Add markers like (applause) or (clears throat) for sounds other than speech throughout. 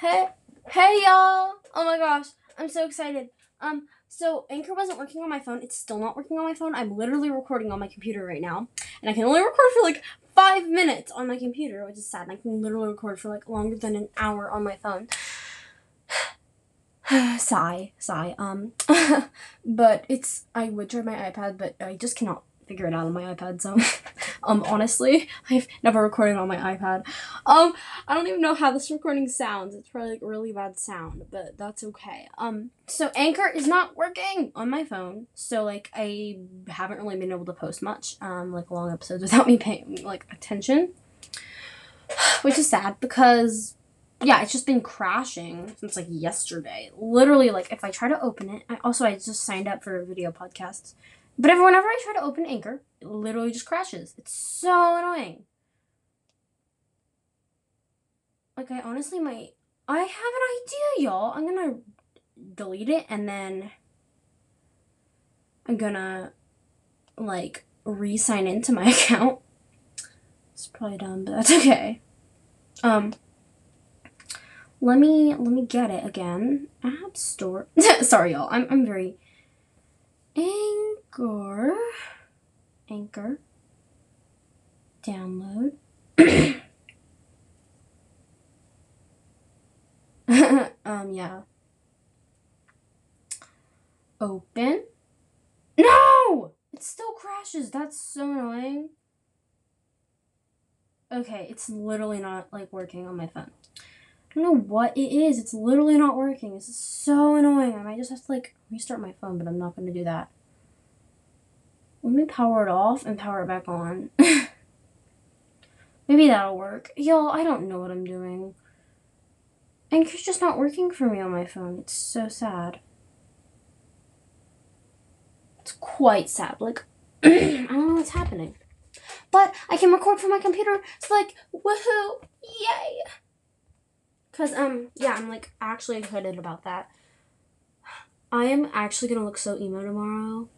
Hey, hey y'all! Oh my gosh, I'm so excited. Um, so Anchor wasn't working on my phone. It's still not working on my phone. I'm literally recording on my computer right now, and I can only record for like five minutes on my computer, which is sad. And I can literally record for like longer than an hour on my phone. (sighs) sigh, sigh. Um, (laughs) but it's I would try my iPad, but I just cannot figure it out on my iPad. So, (laughs) um, honestly, (laughs) I've never recorded on my iPad. Um, I don't even know how this recording sounds. It's probably like really bad sound, but that's okay. Um, so Anchor is not working on my phone. So like I haven't really been able to post much, um, like long episodes (laughs) without me paying like attention, (sighs) which is sad because yeah, it's just been crashing since like yesterday. Literally, like if I try to open it, I also I just signed up for video podcasts. But whenever I try to open Anchor, it literally just crashes. It's so annoying. Like I honestly might I have an idea, y'all. I'm gonna delete it and then I'm gonna like re-sign into my (laughs) account. It's probably dumb, but that's okay. Um let me let me get it again. App Store. (laughs) Sorry, y'all. I'm I'm very Anchor. Anchor. Download. (coughs) um, yeah. Open. No! It still crashes. That's so annoying. Okay, it's literally not like working on my phone. I don't know what it is. It's literally not working. This is so annoying. I might just have to like restart my phone, but I'm not going to do that. Let me power it off and power it back on. (laughs) Maybe that'll work. Y'all, I don't know what I'm doing. Anchor's just not working for me on my phone. It's so sad. It's quite sad. Like, (clears throat) I don't know what's happening. But I can record from my computer. So, like, woohoo! Yay! Because, um, yeah, I'm, like, actually excited about that. I am actually gonna look so emo tomorrow.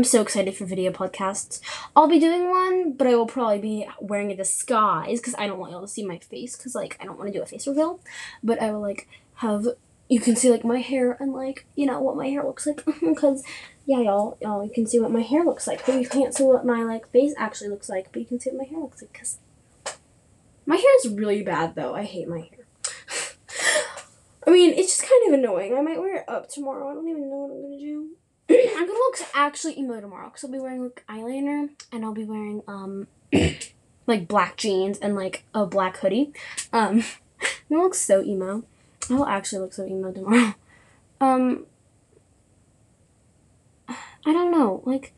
I'm so excited for video podcasts. I'll be doing one, but I will probably be wearing a disguise because I don't want y'all to see my face because like I don't want to do a face reveal. But I will like have you can see like my hair and like you know what my hair looks like. (laughs) Because yeah y'all y'all you can see what my hair looks like but you can't see what my like face actually looks like but you can see what my hair looks like because my hair is really bad though. I hate my hair. (laughs) I mean it's just kind of annoying. I might wear it up tomorrow. I don't even know what I'm gonna do I'm gonna look actually emo tomorrow because I'll be wearing like eyeliner and I'll be wearing um (clears throat) like black jeans and like a black hoodie. Um, (laughs) I'm gonna look so emo. I'll actually look so emo tomorrow. (laughs) Um, (sighs) I don't know. Like,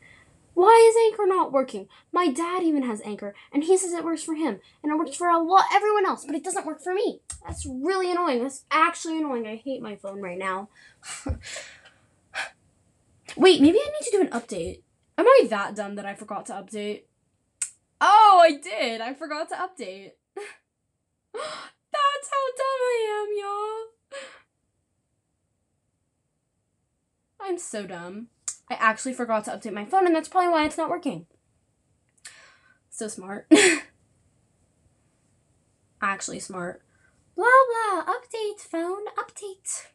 why is Anchor not working? My dad even has Anchor, and he says it works for him, and it works for a lot everyone else, but it doesn't work for me. That's really annoying. That's actually annoying. I hate my phone right now. (laughs) Wait, maybe I need to do an update. Am I that dumb that I forgot to update? Oh, I did. I forgot to update. (gasps) That's how dumb I am, y'all. I'm so dumb. I actually forgot to update my phone, and that's probably why it's not working. So smart. (laughs) actually smart. Blah blah. Update phone. Update.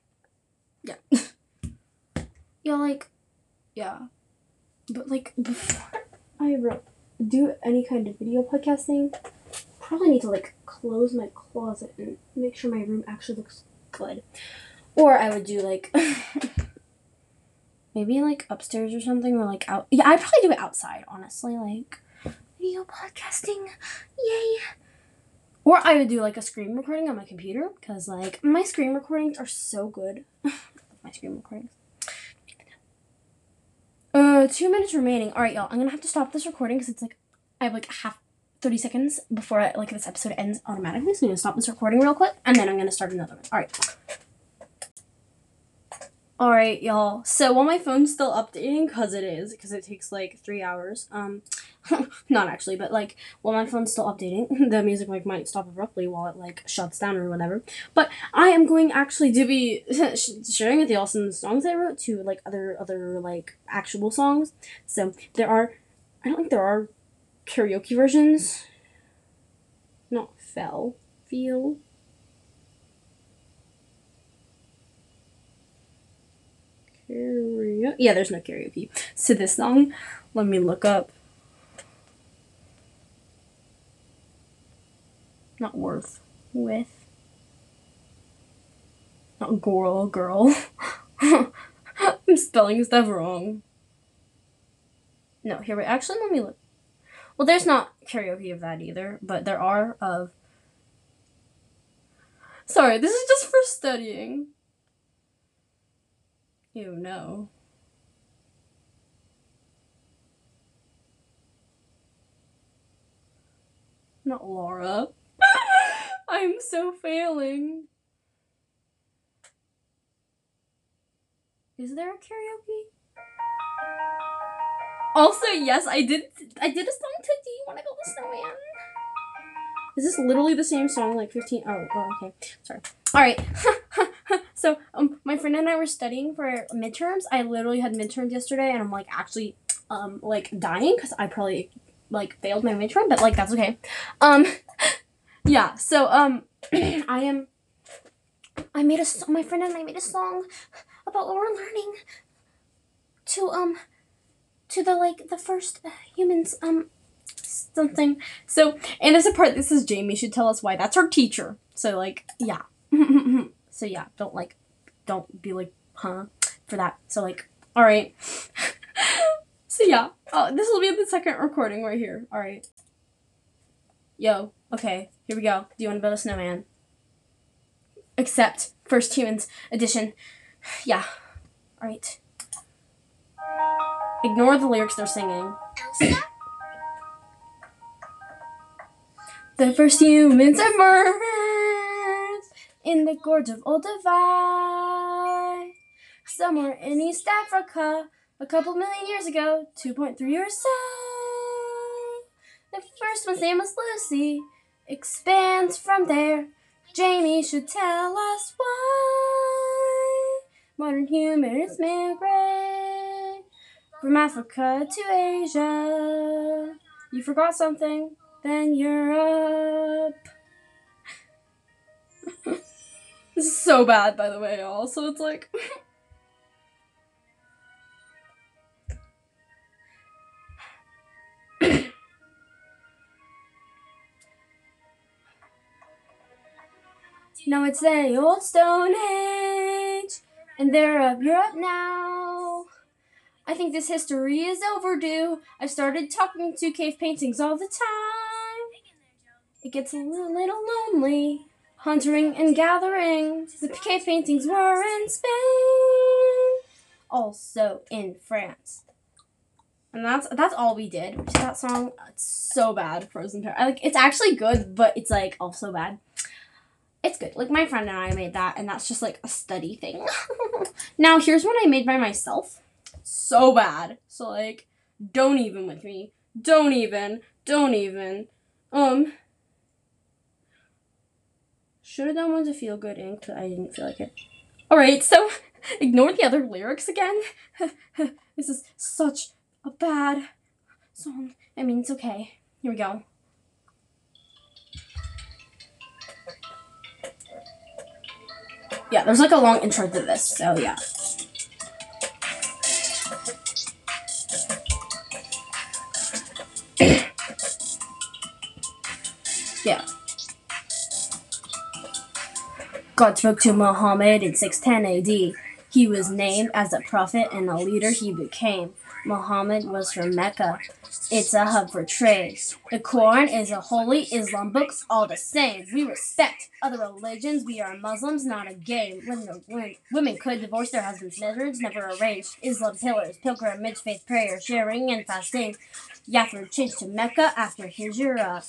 Yeah. (laughs) Y'all like yeah. But like before I do any kind of video podcasting, probably need to like close my closet and make sure my room actually looks good. Or I would do like (laughs) maybe like upstairs or something or like out yeah, I'd probably do it outside, honestly, like video podcasting. Yay. Or I would do like a screen recording on my computer because like my screen recordings are so good. (laughs) my screen recordings. Two minutes remaining. All right, y'all. I'm gonna have to stop this recording because it's like I have like half 30 seconds before like this episode ends automatically. So I'm gonna stop this recording real quick and then I'm gonna start another one. All right. All right, y'all. So while my phone's still updating, because it is, because it takes like three hours. Um, (laughs) not actually, but like while my phone's still updating, (laughs) the music like might stop abruptly while it like shuts down or whatever. But I am going actually to be (laughs) sharing with y'all some songs I wrote to like other other like actual songs. So there are, I don't think there are karaoke versions. Not fell, feel. Karaoke. Yeah, there's no karaoke. So this song, let me look up. Not worth. With. Not girl, girl. (laughs) I'm spelling stuff wrong. No, here we actually let me look. Well, there's not karaoke of that either, but there are of. Sorry, this is just for studying. You know. Not Laura. (laughs) I'm so failing. Is there a karaoke? Also, yes, I did. I did a song to "Do You Want to Go the Snowman." Is this literally the same song? Like fifteen? Oh, oh okay. Sorry. All right. (laughs) (laughs) so, um, my friend and I were studying for midterms. I literally had midterms yesterday, and I'm like actually, um, like dying because I probably like failed my midterm, but like that's okay. Um, (laughs) yeah. So, um, (clears throat) I am. I made a. song. My friend and I made a song about what we're learning to um to the like the first humans um something so and as a part this is jamie should tell us why that's our teacher so like yeah (laughs) so yeah don't like don't be like huh for that. So like all right (laughs) so yeah. Oh, this will be the second recording right here. All right yo okay here we go. Do you want to build a snowman? Except first humans edition. (sighs) Yeah. Alright. Ignore the lyrics they're singing. The first humans emerged in the gorge of Old Olduvai. Somewhere in East Africa, a couple million years ago, 2.3 or so. The first one's name was Lucy. Expands from there. Jamie should tell us why modern humans migrate from Africa to Asia. You forgot something? Then Europe. This is so bad, by the way, also. It's like. Now it's the old Stone Age, and they're of Europe now. I think this history is overdue. I've started talking to cave paintings all the time. It gets a little lonely, hunting and gathering. The cave paintings were in Spain, also in France. And that's that's all we did. Which that song, it's so bad. Frozen Pear. Like it's actually good, but it's like also bad it's good. Like my friend and I made that, and that's just like a study thing. (laughs) now here's what I made by myself. So bad. So like, don't even with me. Don't even. Don't even. Um. Should have done one to Feel Good Inc., but I didn't feel like it. Alright, so (laughs) ignore the other lyrics again. (laughs) this is such a bad song. I mean, it's okay. Here we go. Yeah, there's like a long intro to this, so yeah. yeah. (clears throat) God spoke to Muhammad in 610 AD. He was named as a prophet and a leader he became. Muhammad was from Mecca. It's a hub for trade. The Quran is a holy Islam book, all the same. We respect other religions. We are Muslims, not a game. When women could divorce their husbands' marriage, never arranged. Islam pillars, pilgrimage, faith, prayer, sharing, and fasting. Yathrib changed to Mecca after Hijrah.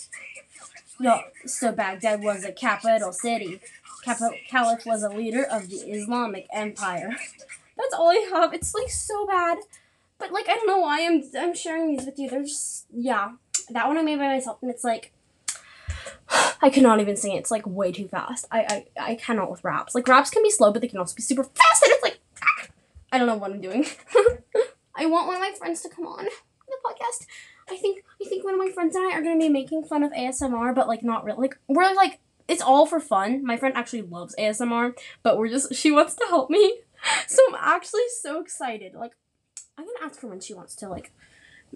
No, so Baghdad was a capital city. Caliph was a leader of the Islamic Empire. (laughs) That's all I have. It's like so bad. But like I don't know why I'm I'm sharing these with you. They're just yeah. That one I made by myself and it's like (sighs) I cannot even sing it. It's like way too fast. I I, I cannot with raps. Like raps can be slow, but they can also be super fast and it's like (laughs) I don't know what I'm doing. (laughs) I want one of my friends to come on the podcast. I think I think one of my friends and I are gonna be making fun of ASMR, but like not really. Like we're like it's all for fun. My friend actually loves ASMR, but we're just she wants to help me (laughs) so I'm actually so excited. Like, I'm gonna ask her when she wants to like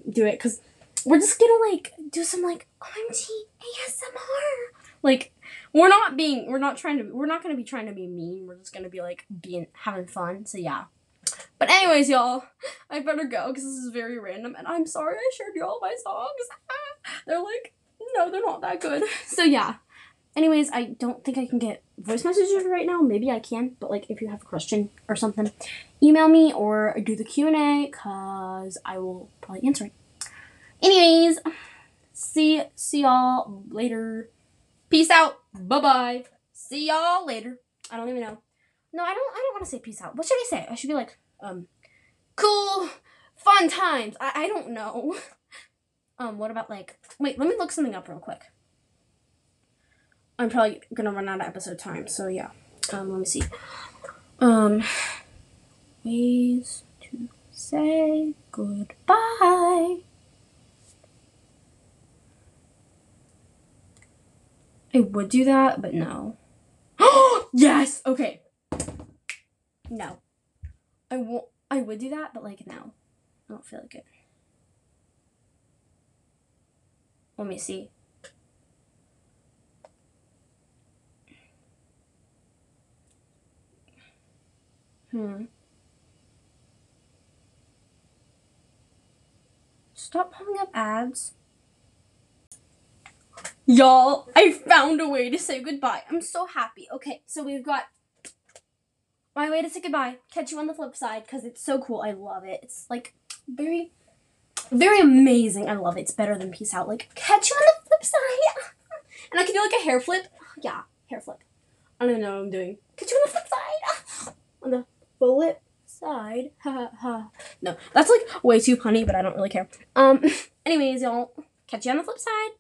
do it because we're just gonna like do some like OMG ASMR. Like, we're not being, we're not trying to, we're not gonna be trying to be mean. We're just gonna be like being having fun. So yeah. But anyways, y'all, I better go because this is very random, and I'm sorry I shared you all my songs. (laughs) they're like, no, they're not that good. (laughs) So yeah. Anyways, I don't think I can get voice messages right now. Maybe I can, but like if you have a question or something, email me or do the Q and A because I will probably answer it. Anyways, see see y'all later. Peace out. Bye bye. See y'all later. I don't even know. No, I don't. I don't want to say peace out. What should I say? I should be like, um, cool, fun times. I I don't know. (laughs) Um, what about like? Wait, let me look something up real quick. I'm probably gonna run out of episode time, so yeah. Um, let me see. Um, ways to say goodbye. I would do that, but no. Oh (gasps) yes. Okay. No. I won't. I would do that, but like no. I don't feel like it. Let me see. Hmm. Stop popping up ads. Y'all, I found a way to say goodbye. I'm so happy. Okay, so we've got my way to say goodbye. Catch you on the flip side because it's so cool. I love it. It's like very, very amazing. I love it. It's better than peace out. Like, catch you on the flip side. (laughs) and I can do like a hair flip. Yeah, hair flip. I don't even know what I'm doing. Catch you on the flip side. (laughs) on the flip side. Ha ha. No, that's like way too punny, but I don't really care. Um, (laughs) anyways, y'all, catch you on the flip side.